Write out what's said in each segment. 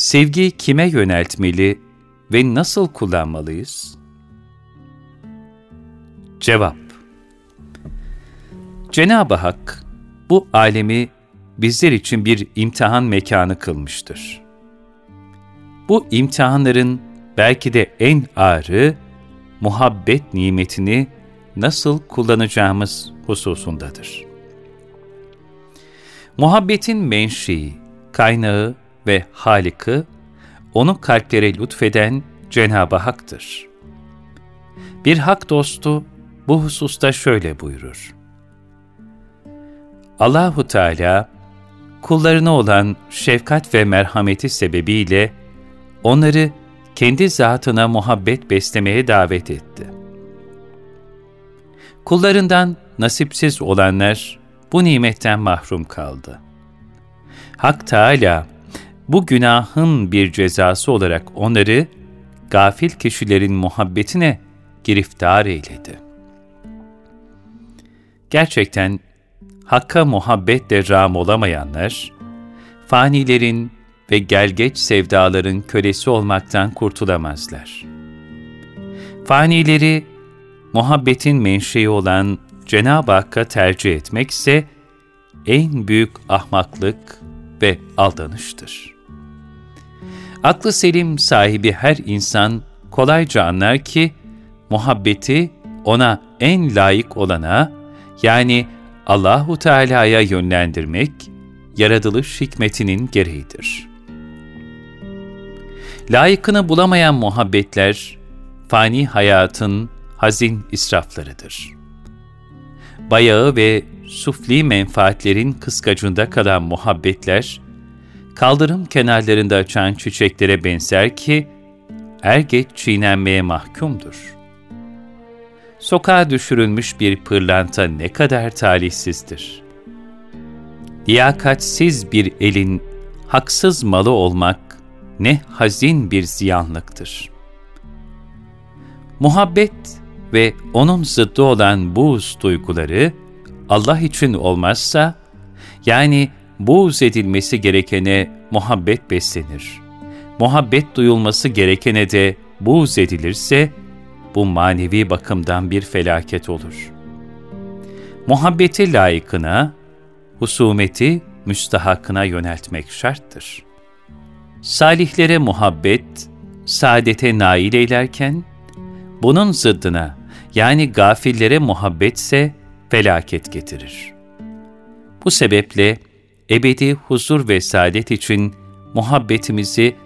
Sevgi kime yöneltmeli ve nasıl kullanmalıyız? Cevap Cenab-ı Hak bu alemi bizler için bir imtihan mekanı kılmıştır. Bu imtihanların belki de en ağırı muhabbet nimetini nasıl kullanacağımız hususundadır. Muhabbetin menşei, kaynağı ve Halik'i, onu kalplere lütfeden Cenab-ı Hak'tır. Bir hak dostu bu hususta şöyle buyurur. Allahu Teala kullarına olan şefkat ve merhameti sebebiyle onları kendi zatına muhabbet beslemeye davet etti. Kullarından nasipsiz olanlar bu nimetten mahrum kaldı. Hak Teala bu günahın bir cezası olarak onları gafil kişilerin muhabbetine giriftar eyledi. Gerçekten Hakk'a muhabbetle ram olamayanlar, fanilerin ve gelgeç sevdaların kölesi olmaktan kurtulamazlar. Fanileri, muhabbetin menşei olan Cenab-ı Hakk'a tercih etmekse en büyük ahmaklık ve aldanıştır. Aklı selim sahibi her insan kolayca anlar ki, muhabbeti ona en layık olana, yani Allahu Teala'ya yönlendirmek, yaratılış hikmetinin gereğidir. Layıkını bulamayan muhabbetler, fani hayatın hazin israflarıdır. Bayağı ve sufli menfaatlerin kıskacında kalan muhabbetler, kaldırım kenarlarında açan çiçeklere benzer ki, er geç çiğnenmeye mahkumdur. Sokağa düşürülmüş bir pırlanta ne kadar talihsizdir. Liyakatsiz bir elin haksız malı olmak ne hazin bir ziyanlıktır. Muhabbet ve onun zıddı olan buğz duyguları Allah için olmazsa, yani buğz edilmesi gerekene muhabbet beslenir. Muhabbet duyulması gerekene de buğz edilirse, bu manevi bakımdan bir felaket olur. Muhabbeti layıkına, husumeti müstahakına yöneltmek şarttır. Salihlere muhabbet, saadete nail eylerken, bunun zıddına yani gafillere muhabbetse felaket getirir. Bu sebeple ebedi huzur ve saadet için muhabbetimizi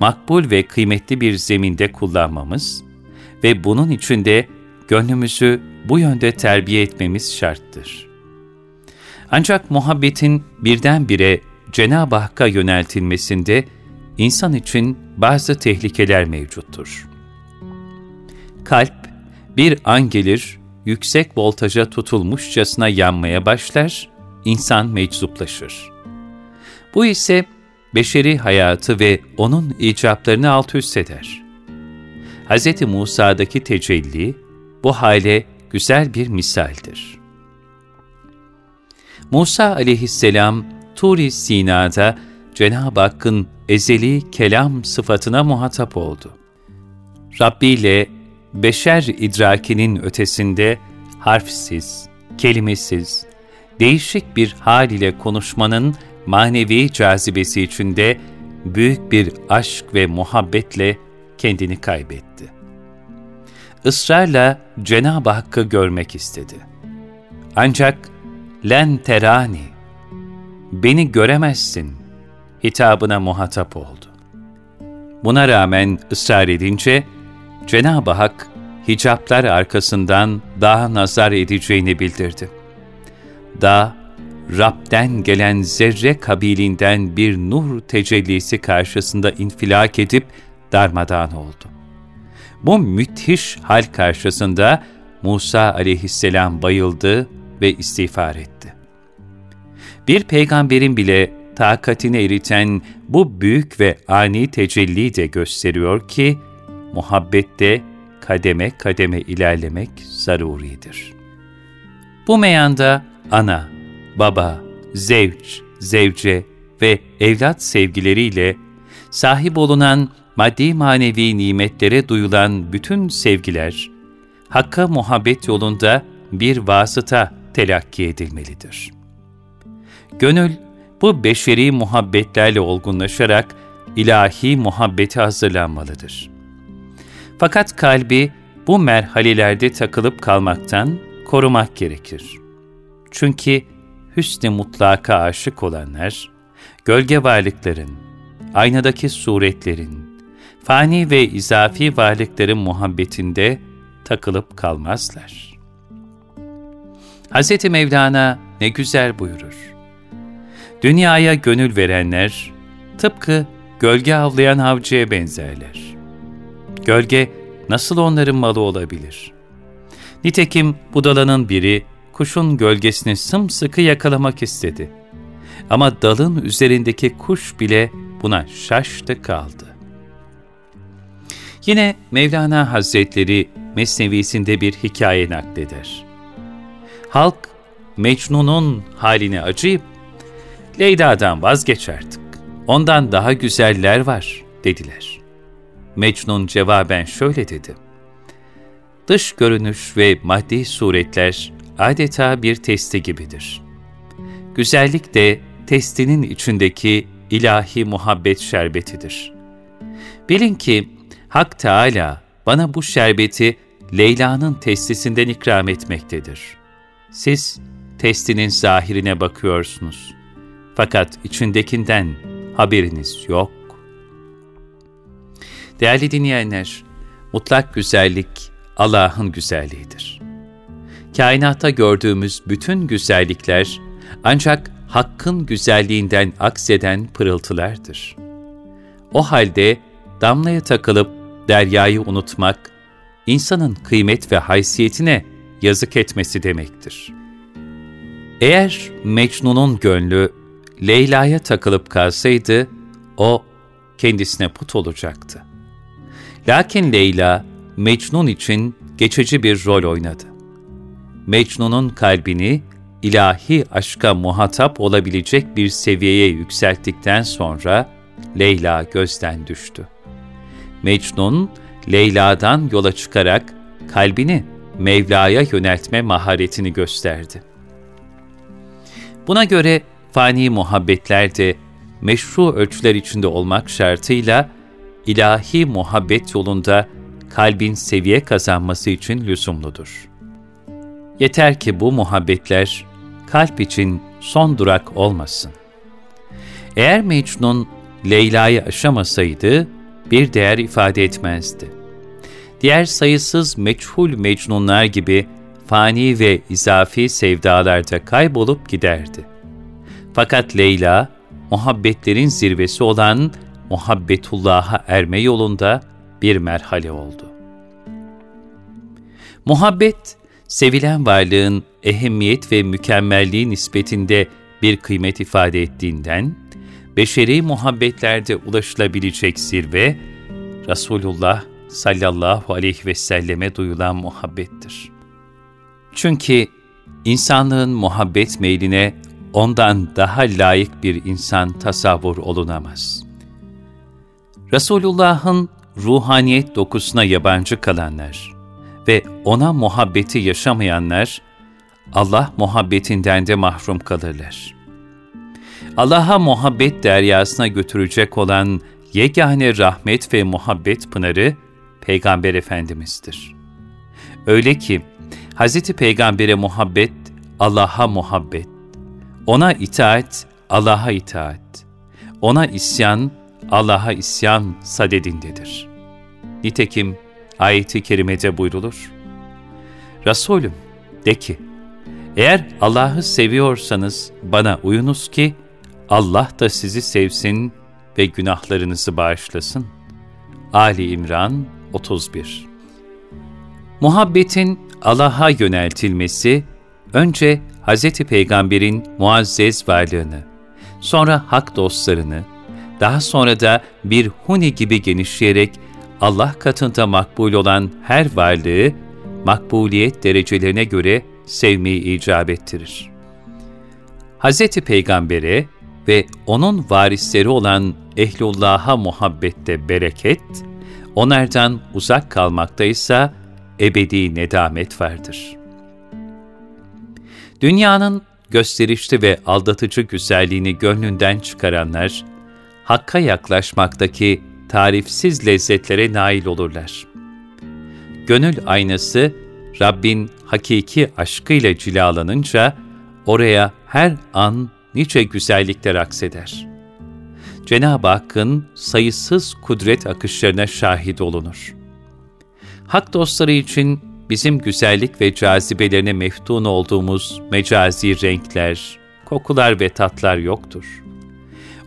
makbul ve kıymetli bir zeminde kullanmamız ve bunun için de gönlümüzü bu yönde terbiye etmemiz şarttır. Ancak muhabbetin birdenbire Cenab-ı Hakk'a yöneltilmesinde insan için bazı tehlikeler mevcuttur. Kalp bir an gelir, yüksek voltaja tutulmuşçasına yanmaya başlar, insan meczuplaşır. Bu ise beşeri hayatı ve onun icaplarını alt üst eder. Hz. Musa'daki tecelli bu hale güzel bir misaldir. Musa aleyhisselam Tur-i Sina'da Cenab-ı Hakk'ın ezeli kelam sıfatına muhatap oldu. Rabbi ile beşer idrakinin ötesinde harfsiz, kelimesiz, değişik bir hal ile konuşmanın manevi cazibesi içinde büyük bir aşk ve muhabbetle kendini kaybetti. Israrla Cenab-ı Hakk'ı görmek istedi. Ancak len terani, beni göremezsin hitabına muhatap oldu. Buna rağmen ısrar edince, Cenab-ı Hak hicaplar arkasından daha nazar edeceğini bildirdi. Dağ Rab'den gelen zerre kabilinden bir nur tecellisi karşısında infilak edip darmadağın oldu. Bu müthiş hal karşısında Musa aleyhisselam bayıldı ve istiğfar etti. Bir peygamberin bile takatini eriten bu büyük ve ani tecelli de gösteriyor ki, muhabbette kademe kademe ilerlemek zaruridir. Bu meyanda ana, baba, zevç, zevce ve evlat sevgileriyle sahip olunan maddi manevi nimetlere duyulan bütün sevgiler, Hakk'a muhabbet yolunda bir vasıta telakki edilmelidir. Gönül, bu beşeri muhabbetlerle olgunlaşarak ilahi muhabbeti hazırlanmalıdır. Fakat kalbi bu merhalelerde takılıp kalmaktan korumak gerekir. Çünkü hüsn-i mutlaka aşık olanlar, gölge varlıkların, aynadaki suretlerin, fani ve izafi varlıkların muhabbetinde takılıp kalmazlar. Hz. Mevlana ne güzel buyurur. Dünyaya gönül verenler, tıpkı gölge avlayan avcıya benzerler. Gölge nasıl onların malı olabilir? Nitekim budalanın biri, kuşun gölgesini sımsıkı yakalamak istedi. Ama dalın üzerindeki kuş bile buna şaştı kaldı. Yine Mevlana Hazretleri Mesnevisinde bir hikaye nakleder. Halk, Mecnun'un haline acıyıp, Leyda'dan vazgeç artık, ondan daha güzeller var, dediler. Mecnun cevaben şöyle dedi. Dış görünüş ve maddi suretler adeta bir testi gibidir. Güzellik de testinin içindeki ilahi muhabbet şerbetidir. Bilin ki Hak Teala bana bu şerbeti Leyla'nın testisinden ikram etmektedir. Siz testinin zahirine bakıyorsunuz. Fakat içindekinden haberiniz yok. Değerli dinleyenler, mutlak güzellik Allah'ın güzelliğidir. Kainatta gördüğümüz bütün güzellikler ancak Hakk'ın güzelliğinden akseden pırıltılardır. O halde damlaya takılıp deryayı unutmak, insanın kıymet ve haysiyetine yazık etmesi demektir. Eğer Mecnun'un gönlü Leyla'ya takılıp kalsaydı, o kendisine put olacaktı. Lakin Leyla, Mecnun için geçici bir rol oynadı. Mecnun'un kalbini ilahi aşka muhatap olabilecek bir seviyeye yükselttikten sonra Leyla gözden düştü. Mecnun, Leyla'dan yola çıkarak kalbini Mevla'ya yöneltme maharetini gösterdi. Buna göre fani muhabbetler de meşru ölçüler içinde olmak şartıyla ilahi muhabbet yolunda kalbin seviye kazanması için lüzumludur. Yeter ki bu muhabbetler kalp için son durak olmasın. Eğer Mecnun Leyla'yı aşamasaydı bir değer ifade etmezdi. Diğer sayısız meçhul mecnunlar gibi fani ve izafi sevdalarda kaybolup giderdi. Fakat Leyla, muhabbetlerin zirvesi olan muhabbetullah'a erme yolunda bir merhale oldu. Muhabbet, sevilen varlığın ehemmiyet ve mükemmelliği nispetinde bir kıymet ifade ettiğinden, beşeri muhabbetlerde ulaşılabilecek zirve, Resulullah sallallahu aleyhi ve selleme duyulan muhabbettir. Çünkü insanlığın muhabbet meyline ondan daha layık bir insan tasavvur olunamaz. Resulullah'ın ruhaniyet dokusuna yabancı kalanlar ve ona muhabbeti yaşamayanlar, Allah muhabbetinden de mahrum kalırlar. Allah'a muhabbet deryasına götürecek olan yegane rahmet ve muhabbet pınarı Peygamber Efendimiz'dir. Öyle ki Hz. Peygamber'e muhabbet, Allah'a muhabbet, ona itaat, Allah'a itaat, ona isyan, Allah'a isyan sadedindedir. Nitekim ayeti kerimede buyrulur. Resulüm de ki, Eğer Allah'ı seviyorsanız bana uyunuz ki Allah da sizi sevsin ve günahlarınızı bağışlasın. Ali İmran 31 Muhabbetin Allah'a yöneltilmesi, önce Hz. Peygamber'in muazzez varlığını, sonra hak dostlarını, daha sonra da bir huni gibi genişleyerek Allah katında makbul olan her varlığı makbuliyet derecelerine göre sevmeyi icap ettirir. Hz. Peygamber'e ve onun varisleri olan ehlullah'a muhabbette bereket, onlardan uzak kalmakta ise ebedi nedamet vardır. Dünyanın gösterişli ve aldatıcı güzelliğini gönlünden çıkaranlar, Hakk'a yaklaşmaktaki tarifsiz lezzetlere nail olurlar. Gönül aynası, Rabbin hakiki aşkıyla cilalanınca, oraya her an nice güzellikler akseder. Cenab-ı Hakk'ın sayısız kudret akışlarına şahit olunur. Hak dostları için bizim güzellik ve cazibelerine meftun olduğumuz mecazi renkler, kokular ve tatlar yoktur.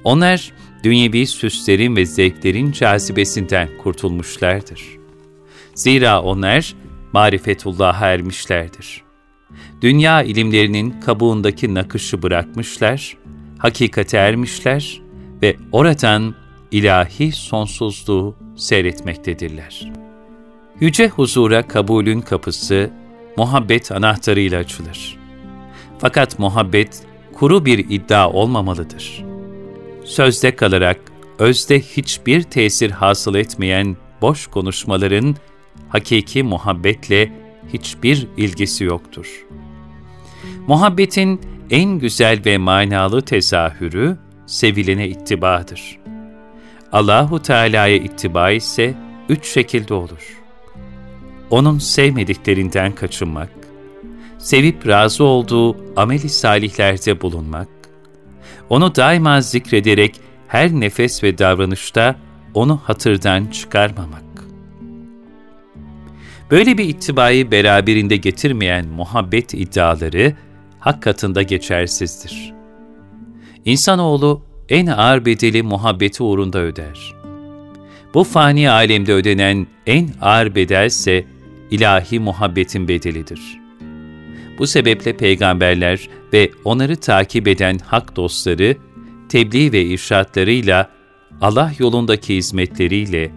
Onlar, dünyevi süslerin ve zevklerin cazibesinden kurtulmuşlardır. Zira onlar, marifetullah'a ermişlerdir. Dünya ilimlerinin kabuğundaki nakışı bırakmışlar, hakikate ermişler ve oradan ilahi sonsuzluğu seyretmektedirler. Yüce huzura kabulün kapısı, muhabbet anahtarıyla açılır. Fakat muhabbet kuru bir iddia olmamalıdır. Sözde kalarak, özde hiçbir tesir hasıl etmeyen boş konuşmaların hakiki muhabbetle hiçbir ilgisi yoktur. Muhabbetin en güzel ve manalı tezahürü sevilene ittibadır. Allahu Teala'ya ittiba ise üç şekilde olur. Onun sevmediklerinden kaçınmak, sevip razı olduğu ameli salihlerde bulunmak, onu daima zikrederek her nefes ve davranışta onu hatırdan çıkarmamak. Böyle bir ittibayı beraberinde getirmeyen muhabbet iddiaları hak katında geçersizdir. İnsanoğlu en ağır bedeli muhabbeti uğrunda öder. Bu fani alemde ödenen en ağır bedelse ilahi muhabbetin bedelidir. Bu sebeple peygamberler ve onları takip eden hak dostları, tebliğ ve irşatlarıyla, Allah yolundaki hizmetleriyle,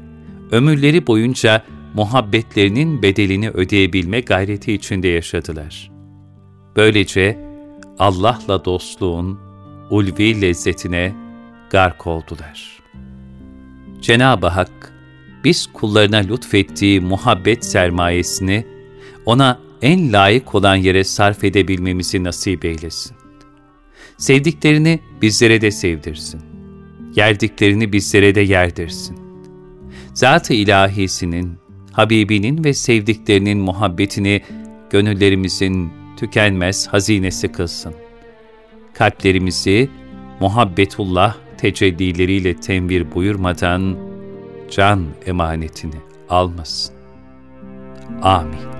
ömürleri boyunca muhabbetlerinin bedelini ödeyebilme gayreti içinde yaşadılar. Böylece Allah'la dostluğun ulvi lezzetine gark oldular. Cenab-ı Hak, biz kullarına lütfettiği muhabbet sermayesini ona en layık olan yere sarf edebilmemizi nasip eylesin. Sevdiklerini bizlere de sevdirsin. Yerdiklerini bizlere de yerdirsin. Zat-ı ilahisinin, Habibinin ve sevdiklerinin muhabbetini gönüllerimizin tükenmez hazinesi kılsın. Kalplerimizi muhabbetullah tecellileriyle tenvir buyurmadan can emanetini almasın. Amin.